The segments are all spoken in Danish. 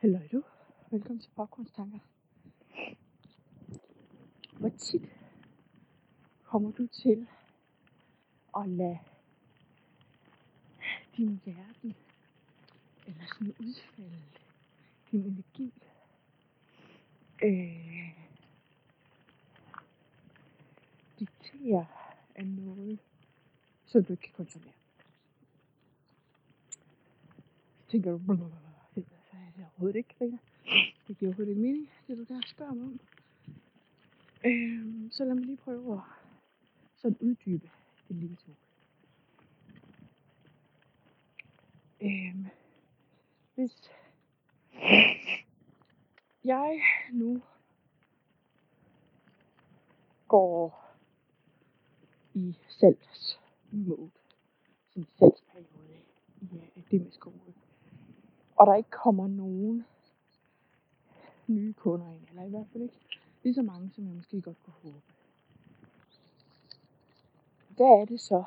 Hallo du. Velkommen til Baggrundstanker. Hvor tit kommer du til at lade din verden eller sådan udfalde din energi øh, diktere af noget, som du ikke kan kontrollere. Så tænker du, blablabla, overhovedet ikke, Karina. Det giver overhovedet ikke mening, det du der spørger mig om. Øh, så lad mig lige prøve at sådan uddybe en lille smule. Øh, hvis jeg nu går i salgsmode, sådan salgsperiode i uh, akademisk skole, og der ikke kommer nogen nye kunder ind, eller i hvert fald ikke lige så mange, som jeg måske godt kunne håbe. Hvad er det så,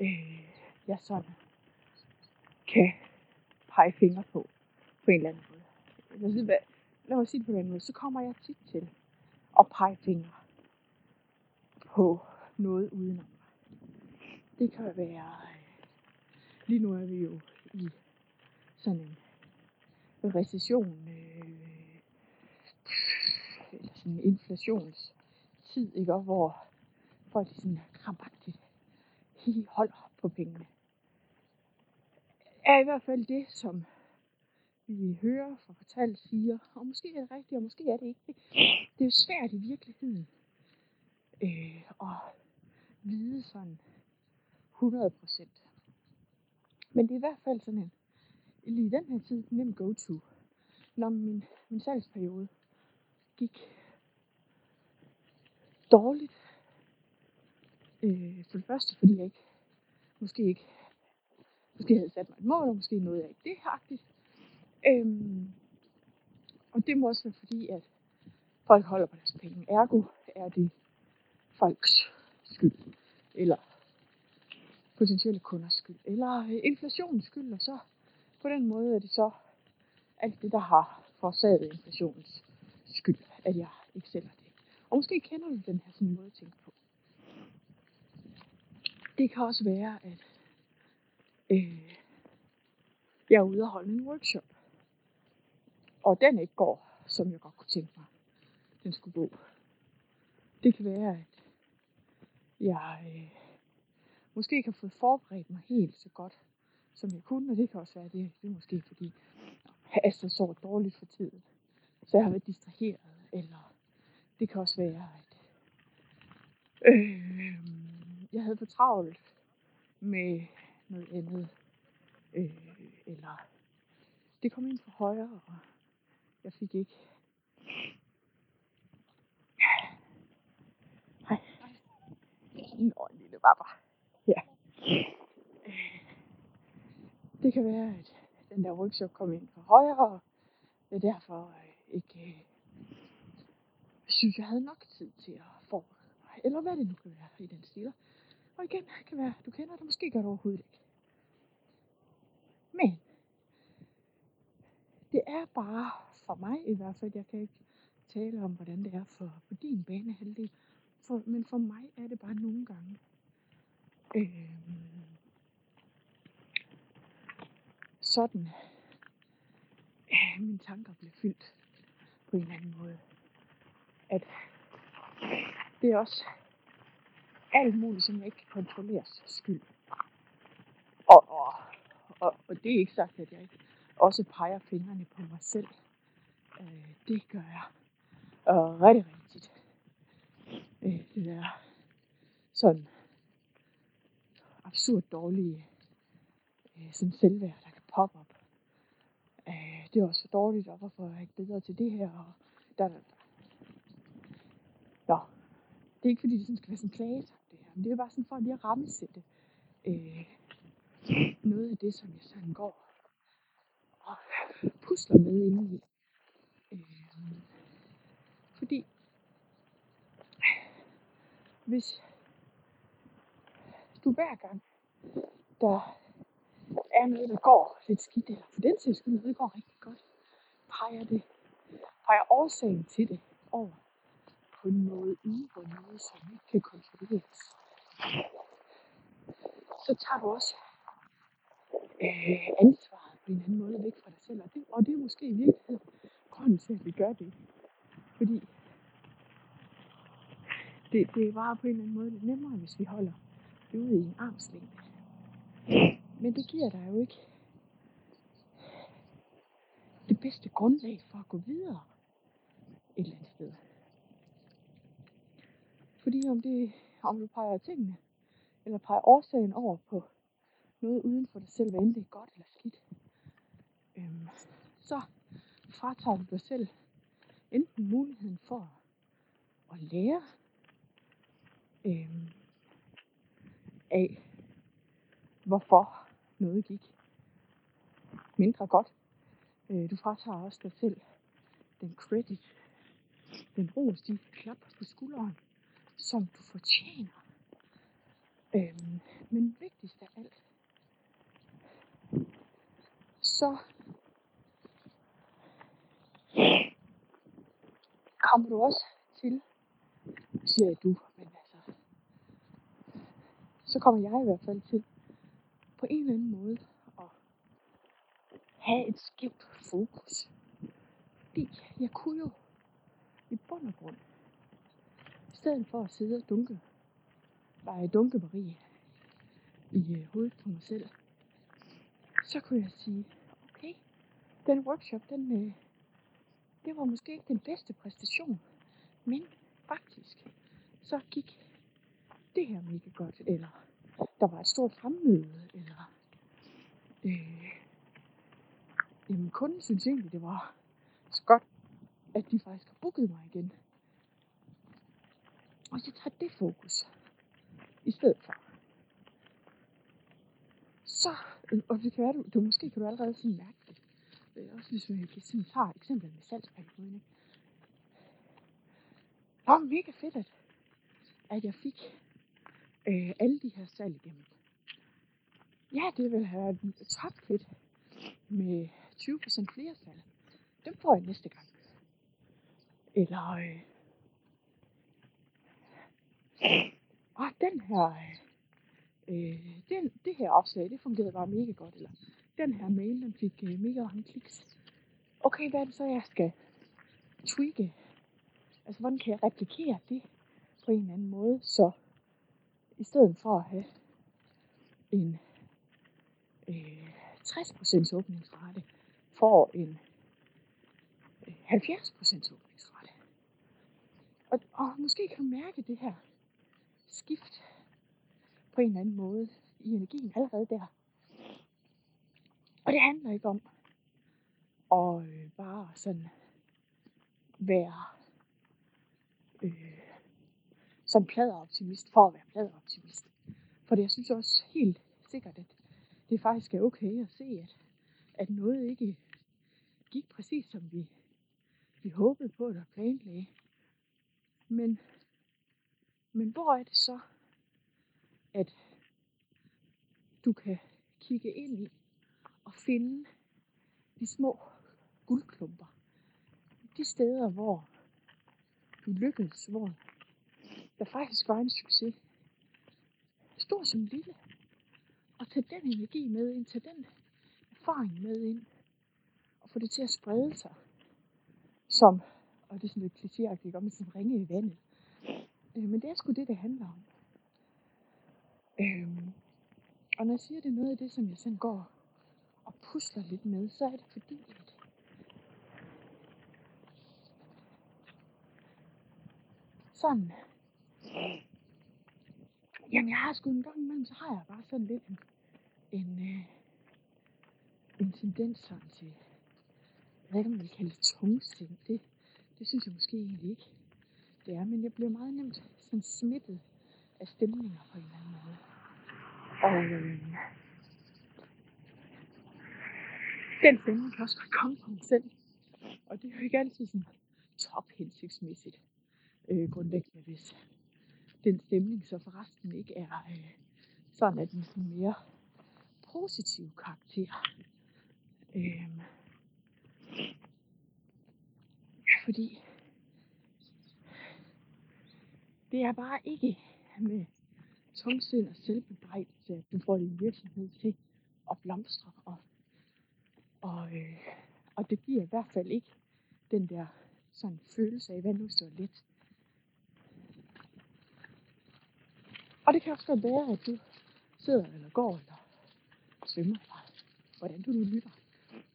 øh, jeg sådan kan pege fingre på, på en eller anden måde? Lad os, lad os sige det på den måde, så kommer jeg tit til at pege fingre på noget udenom. Det kan være, øh, lige nu er vi jo i sådan en recession, øh, eller sådan en inflationstid, ikke? Og hvor folk sådan krampagtigt holder på pengene. Er i hvert fald det, som vi hører fra fortalt siger, og måske er det rigtigt, og måske er det ikke. Det er jo svært i virkeligheden øh, at vide sådan 100 procent. Men det er i hvert fald sådan en, lige i den her tid, nem go-to. Når min, min salgsperiode gik dårligt, øh, for det første, fordi jeg ikke, måske ikke, måske havde sat mig et mål, og måske noget jeg ikke det agtigt. Øhm, og det må også være fordi, at folk holder på deres penge. Ergo er det folks skyld, eller potentielle kunders skyld, eller inflationens skyld, og så på den måde er det så alt det, der har forårsaget inflationens skyld, at jeg ikke sælger det. Og måske kender du den her sådan måde at tænke på. Det kan også være, at øh, jeg er ude og holde en workshop, og den ikke går, som jeg godt kunne tænke mig, den skulle gå. Det kan være, at jeg øh, måske ikke har fået forberedt mig helt så godt, som jeg kunne, og det kan også være, det, det er måske fordi altså så dårligt for tiden, så jeg har været distraheret, eller det kan også være, at øh, jeg havde for travlt med noget andet, øh, eller det kom ind fra højre, og jeg fik ikke Nå, lille baba. Ja. Øh, det kan være, at den der workshop kom ind fra højre, og jeg derfor øh, ikke øh, synes, jeg havde nok tid til at forberede mig. Eller hvad det nu kan være i den stil. Og igen, det kan være, du kender det, måske gør du overhovedet ikke. Men det er bare for mig i hvert fald, jeg kan ikke tale om, hvordan det er for, for din banehalvdel. For, men for mig er det bare nogle gange øh, sådan, at mine tanker bliver fyldt på en eller anden måde. At det er også alt muligt, som jeg ikke kan kontrolleres skyld. Og, og, og, og det er ikke sagt, at jeg ikke også peger fingrene på mig selv. Øh, det gør jeg Og rigtig, rigtig tit. Øh, det der sådan absurd dårlige øh, sådan selvværd, der pop-up. Øh, det er også dårligt, og hvorfor er jeg ikke bedre til det her? Og der, der, der. Nå, det er ikke fordi, det sådan skal være sådan klaget, det her. Men det er bare sådan for lige at rammesætte øh, noget af det, som jeg sådan går og pusler med inde i. Øh, fordi hvis du hver gang, der er noget, der går lidt skidt, eller for den sags skyld noget, går rigtig godt, peger det, peger årsagen til det over på noget ydre, noget, som ikke kan kontrolleres. Så tager du også øh, ansvaret på en anden måde væk fra dig selv. Og det, og det er måske i virkeligheden grunden til, at vi gør det. Fordi det, det er bare på en eller anden måde lidt nemmere, hvis vi holder det ude i en armslængde. Men det giver dig jo ikke det bedste grundlag for at gå videre et eller andet sted. Fordi om, det, om du peger tingene, eller peger årsagen over på noget uden for dig selv, hvad end det er godt eller skidt, øhm, så fratager du dig selv enten muligheden for at lære øhm, af, hvorfor noget gik mindre godt. Øh, du fratager også dig selv den credit, den ros, de klap på skulderen, som du fortjener. Øhm, men vigtigst af alt, så kommer du også til, siger jeg du, men altså, så kommer jeg i hvert fald til, på en eller anden måde, at have et skævt fokus. Fordi jeg kunne jo i bund og grund, i stedet for at sidde og dunke, bare dunke Marie i øh, hovedet på mig selv, så kunne jeg sige, okay, den workshop, den, øh, det var måske ikke den bedste præstation, men faktisk, så gik det her mega godt, eller der var et stort fremmøde, eller øh, jamen kunden synes egentlig, det var så godt, at de faktisk har booket mig igen. Og så tager det fokus i stedet for. Så, øh, og det kan være, du, du måske kan du allerede sådan mærke det. Øh, også hvis vi kan sådan tage eksemplet med salgsperioden. Ikke? Det var mega fedt, at, at jeg fik øh, alle de her salg igennem. Ja, det vil have været topfedt med 20% flere salg. Dem får jeg næste gang. Eller, øh, og den her, øh, den, det her opslag, det fungerede bare mega godt. Eller den her mail, den fik øh, mega mange kliks. Okay, hvad er det så, jeg skal tweake? Altså, hvordan kan jeg replikere det på en eller anden måde, så i stedet for at have en øh, 60% åbningsrate, får en øh, 70% åbningsrate. Og, og måske kan du mærke det her skift på en eller anden måde i energien allerede der. Og det handler ikke om at øh, bare sådan være øh, som pladeoptimist for at være pladeoptimist. For det, jeg synes også helt sikkert, at det faktisk er okay at se, at, at noget ikke gik præcis som vi, vi håbede på eller planlagde. Men, men hvor er det så, at du kan kigge ind i og finde de små guldklumper. De steder, hvor du lykkedes, hvor der faktisk var en succes. Stor som lille. Og tage den energi med ind, tag den erfaring med ind, og få det til at sprede sig. Som, og det er sådan lidt klichéagtigt, om som ringe i vandet. Øh, men det er sgu det, det handler om. Øhm, og når jeg siger, det er noget af det, som jeg sådan går og pusler lidt med, så er det fordi, at sådan, jamen jeg har sgu en gang imellem, så har jeg bare sådan lidt en, en, øh, en tendens sådan til, hvad kan man kalde det tungsind, det, det synes jeg måske egentlig ikke, det er, men jeg bliver meget nemt sådan smittet af stemninger på en eller anden måde. Og øh, den stemning kan også godt komme fra mig selv. Og det er jo ikke altid sådan top hensigtsmæssigt øh, grundlæggende, hvis den stemning så forresten ikke er øh, sådan, at den sådan mere positiv karakter. Øhm, fordi det er bare ikke med tungsind og selvbebrejdelse, at du får din virksomhed til at blomstre. Og, og, øh, og det giver i hvert fald ikke den der sådan følelse af, hvad nu så let. Og det kan også godt være, at du sidder eller går eller svømmer, eller hvordan du nu lytter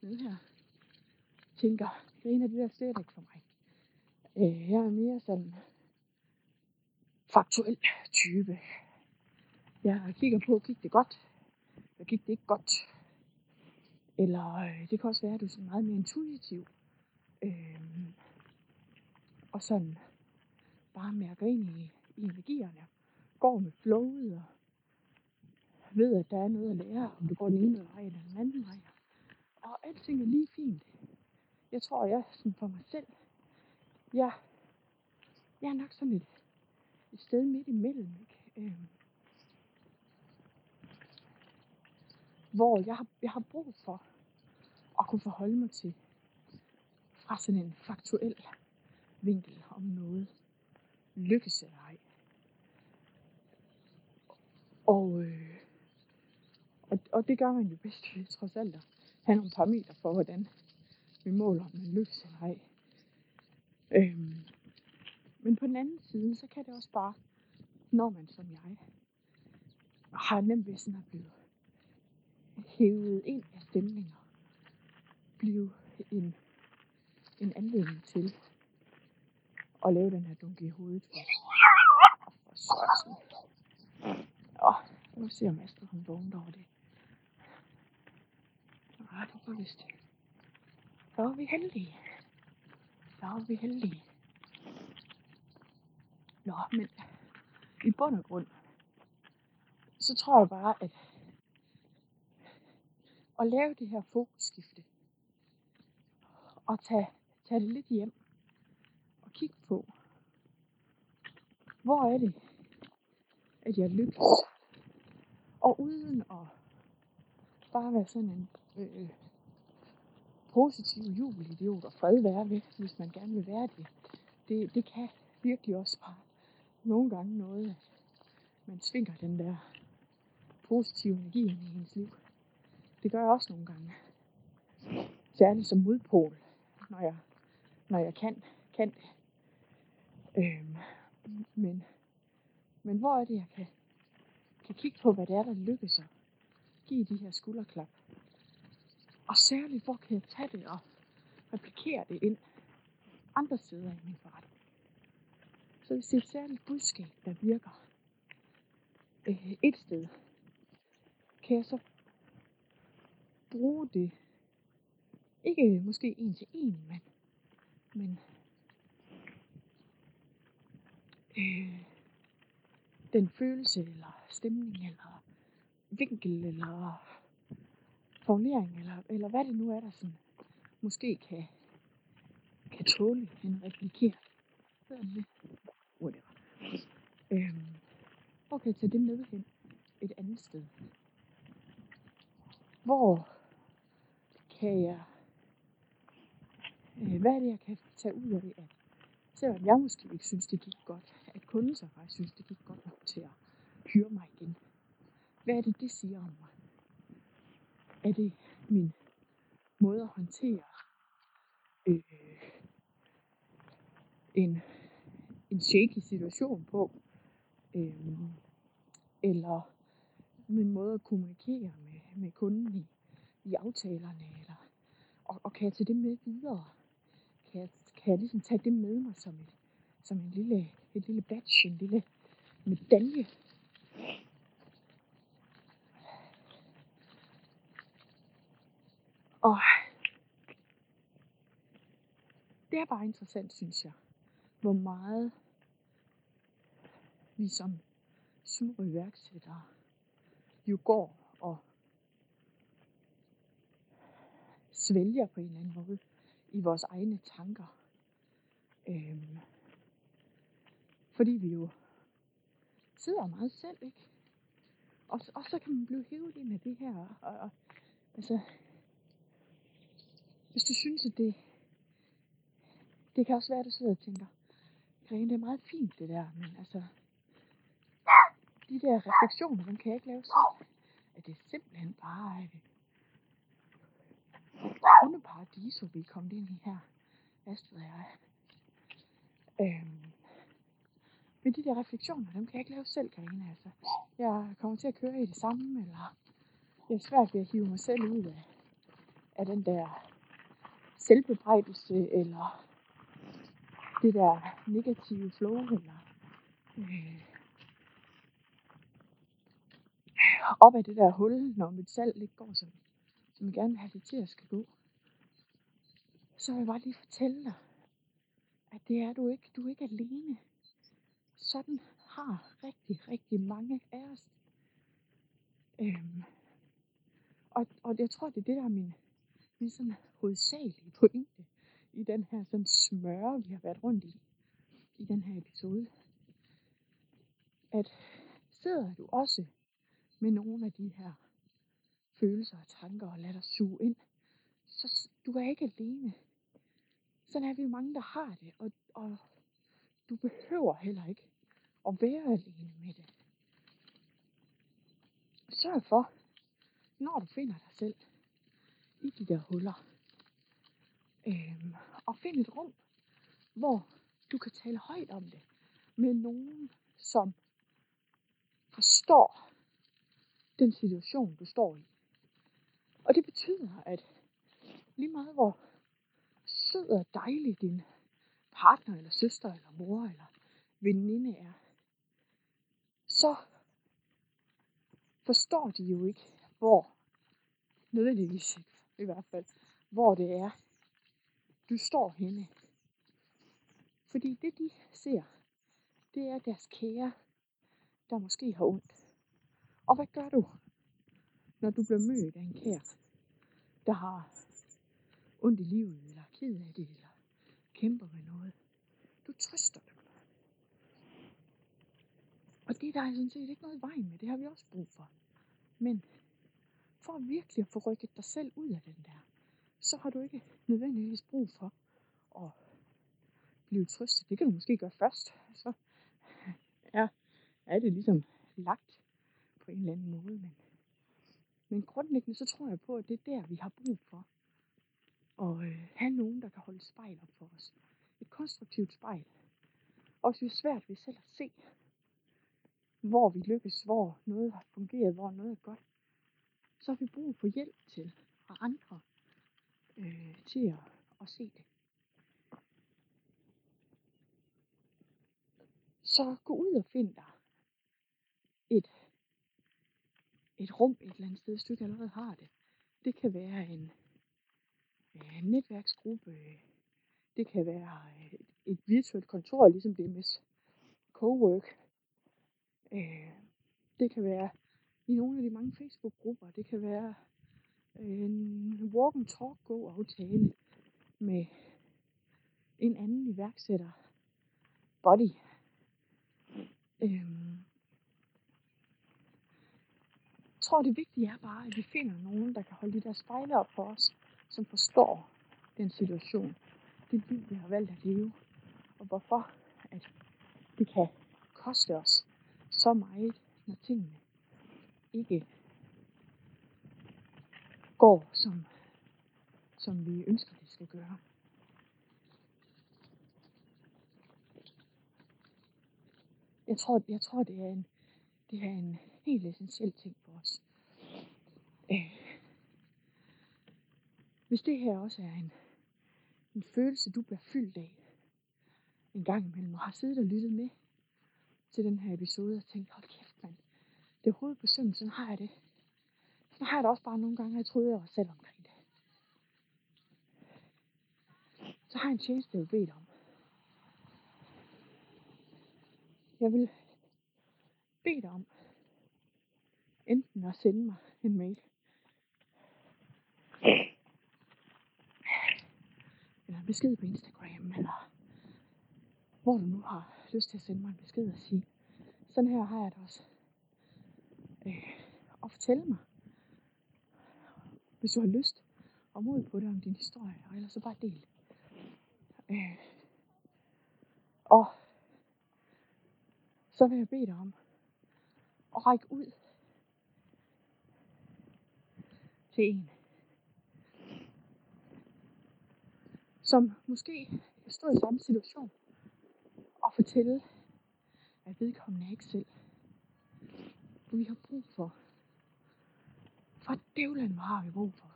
med her. Tænker, det er en af de der slet ikke for mig. Øh, jeg er mere sådan faktuel type. Jeg kigger på, gik det godt? Eller gik det ikke godt? Eller øh, det kan også være, at du er sådan meget mere intuitiv. Øh, og sådan bare mærker ind i, i energierne. Går med flowet og ved, at der er noget at lære, om du går den ene vej eller den anden vej. Og alting er lige fint. Jeg tror, jeg sådan for mig selv, jeg, jeg er nok sådan et, et sted midt imellem. Ikke? Øhm, hvor jeg har, jeg har brug for at kunne forholde mig til fra sådan en faktuel vinkel om noget lykkes eller ej. Og, øh, og, og det gør man jo bedst ved trods alt at have nogle parametre for, hvordan vi måler, om man lykkes eller ej. Øhm, men på den anden side, så kan det også bare, når man som jeg har nemt ved sådan at blive hævet ind af stemninger, blive en, en anledning til at lave den her dunke i hovedet. Og for sådan. Nu ser mesteren, hun vågner over det. Nej, det var vist det. Så er vi heldige. Så er vi heldige. Nå, men i bund og grund, så tror jeg bare, at at lave det her fokusskifte, og tage, tage det lidt hjem, og kigge på, hvor er det, at jeg lykkes. Og uden at bare være sådan en øh, positiv jubelidiot og fred være ved, hvis man gerne vil være det. Det, det kan virkelig også bare nogle gange noget, at man svinger den der positive energi ind i ens liv. Det gør jeg også nogle gange. Særligt som modpol, når jeg, når jeg kan, kan det. Øhm, men, men hvor er det, jeg kan, kan kigge på, hvad det er, der lykkes at give de her skulderklap. Og særligt, hvor kan jeg tage det og replikere det ind andre steder i min forretning. Så hvis det er et særligt budskab, der virker øh, et sted, kan jeg så bruge det. Ikke måske en til en, men, men øh, den følelse, eller stemning, eller vinkel, eller formulering, eller, eller hvad det nu er, der sådan, måske kan, kan tåle en replikere. Whatever. Øhm, hvor kan jeg tage det med hen et andet sted? Hvor kan jeg, øh, hvad er det, jeg kan tage ud af, at selvom jeg måske ikke synes, det gik godt, at kunden så faktisk synes, det gik godt nok til at hyre mig igen. Hvad er det, det siger om mig? Er det min måde at håndtere øh, en, en shaky situation på? Øh, eller min måde at kommunikere med, med kunden i, i aftalerne, eller, og, og kan jeg tage det med videre? Kan jeg, kan jeg ligesom tage det med mig som, et, som en lille, et lille badge, en lille medalje? Og det er bare interessant, synes jeg, hvor meget vi som små iværksættere jo går og svælger på en eller anden måde i vores egne tanker. Øhm, fordi vi jo sidder meget selv, ikke? Og, og så kan man blive hævet ind af det her. Og, og, altså, hvis du synes, at det, det kan også være, at du sidder og tænker, Grene, det er meget fint det der, men altså, de der refleksioner, dem kan jeg ikke lave selv. At det er simpelthen bare et hundeparadiso, vi er kommet ind i her. Astrid og jeg. Øhm, men de der refleksioner, dem kan jeg ikke lave selv, Karina. Altså, jeg kommer til at køre i det samme, eller jeg er svært ved at hive mig selv ud af, af den der selvbebrejdelse, eller det der negative flow, eller øh, op af det der hul, når mit salg ikke går, som, som jeg gerne vil have det til at skal gå. Så vil jeg bare lige fortælle dig, at det er du ikke. Du er ikke alene. Sådan har rigtig, rigtig mange af os. Øhm, og, og jeg tror, det er det, der er min, min sådan hovedsagelige pointe i den her sådan smøre, vi har været rundt i, i den her episode. At sidder du også med nogle af de her følelser og tanker og lader dig suge ind, så du er ikke alene. Sådan er vi jo mange, der har det, og, og du behøver heller ikke at være alene med det. Sørg for, når du finder dig selv i de der huller, øhm, og find et rum, hvor du kan tale højt om det med nogen, som forstår den situation, du står i. Og det betyder, at lige meget hvor sød og dejlig din partner, eller søster, eller mor, eller veninde er, så forstår de jo ikke, hvor, nødvendigvis i hvert fald, hvor det er, du står henne. Fordi det de ser, det er deres kære, der måske har ondt. Og hvad gør du, når du bliver mødt af en kær, der har ondt i livet, eller ked af det, eller kæmper med noget? Du trøster dem. Og det der er sådan set ikke noget i vejen med, det har vi også brug for. Men for virkelig at få rykket dig selv ud af den der, så har du ikke nødvendigvis brug for at blive trøstet. Det kan du måske gøre først. Så ja, er det ligesom lagt på en eller anden måde. Men, men grundlæggende så tror jeg på, at det er der, vi har brug for at øh, have nogen, der kan holde spejl op for os. Et konstruktivt spejl. Også hvis det er svært ved selv at se, hvor vi lykkes, hvor noget har fungeret, hvor noget er godt, så har vi brug for hjælp til fra andre øh, til at, at se det. Så gå ud og find dig et, et rum et eller andet sted, hvis du ikke allerede har det. Det kan være en, en netværksgruppe, det kan være et, et virtuelt kontor, ligesom det med cowork. Øh, det kan være i nogle af de mange Facebook-grupper. Det kan være øh, en walk and talk go aftale med en anden iværksætter. Body. Øhm, jeg tror det vigtige er bare, at vi finder nogen, der kan holde de der spejle op for os, som forstår den situation, det liv, vi har valgt at leve, og hvorfor at det kan koste os så meget, når tingene ikke går, som, som vi ønsker, det skal gøre. Jeg tror, jeg tror det, er en, det er en helt essentiel ting for os. Øh, hvis det her også er en, en følelse, du bliver fyldt af en gang imellem, og har siddet og lyttet med til den her episode og tænkt, hold kæft det er hovedet på søvn, sådan har jeg det. Så har jeg det også bare nogle gange, jeg troede, jeg var selv omkring det. Så har jeg en tjeneste, jeg bedt om. Jeg vil bede dig om enten at sende mig en mail, eller en besked på Instagram, eller hvor du nu har lyst til at sende mig en besked og sige, sådan her har jeg det også. Øh, og fortælle mig, hvis du har lyst og mod på det om din historie, og ellers så bare del. Øh, og så vil jeg bede dig om at række ud til en, som måske stod i samme situation, og fortælle, at vedkommende ikke selv. Vi har brug for, for dævlen har vi brug for,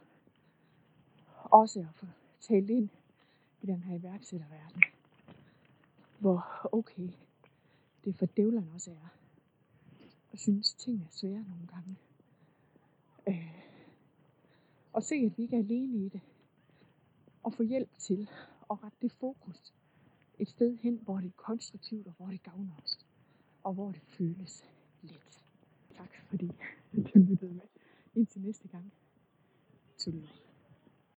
også at få talt ind i den her iværksætterverden, hvor okay, det for dævlen også er, og synes ting er svære nogle gange. Øh, og se, at vi ikke er alene i det, og få hjælp til at rette det fokus et sted hen, hvor det er konstruktivt, og hvor det gavner os, og hvor det føles let. Tak fordi du lyttede med. Indtil næste gang. Tudelu.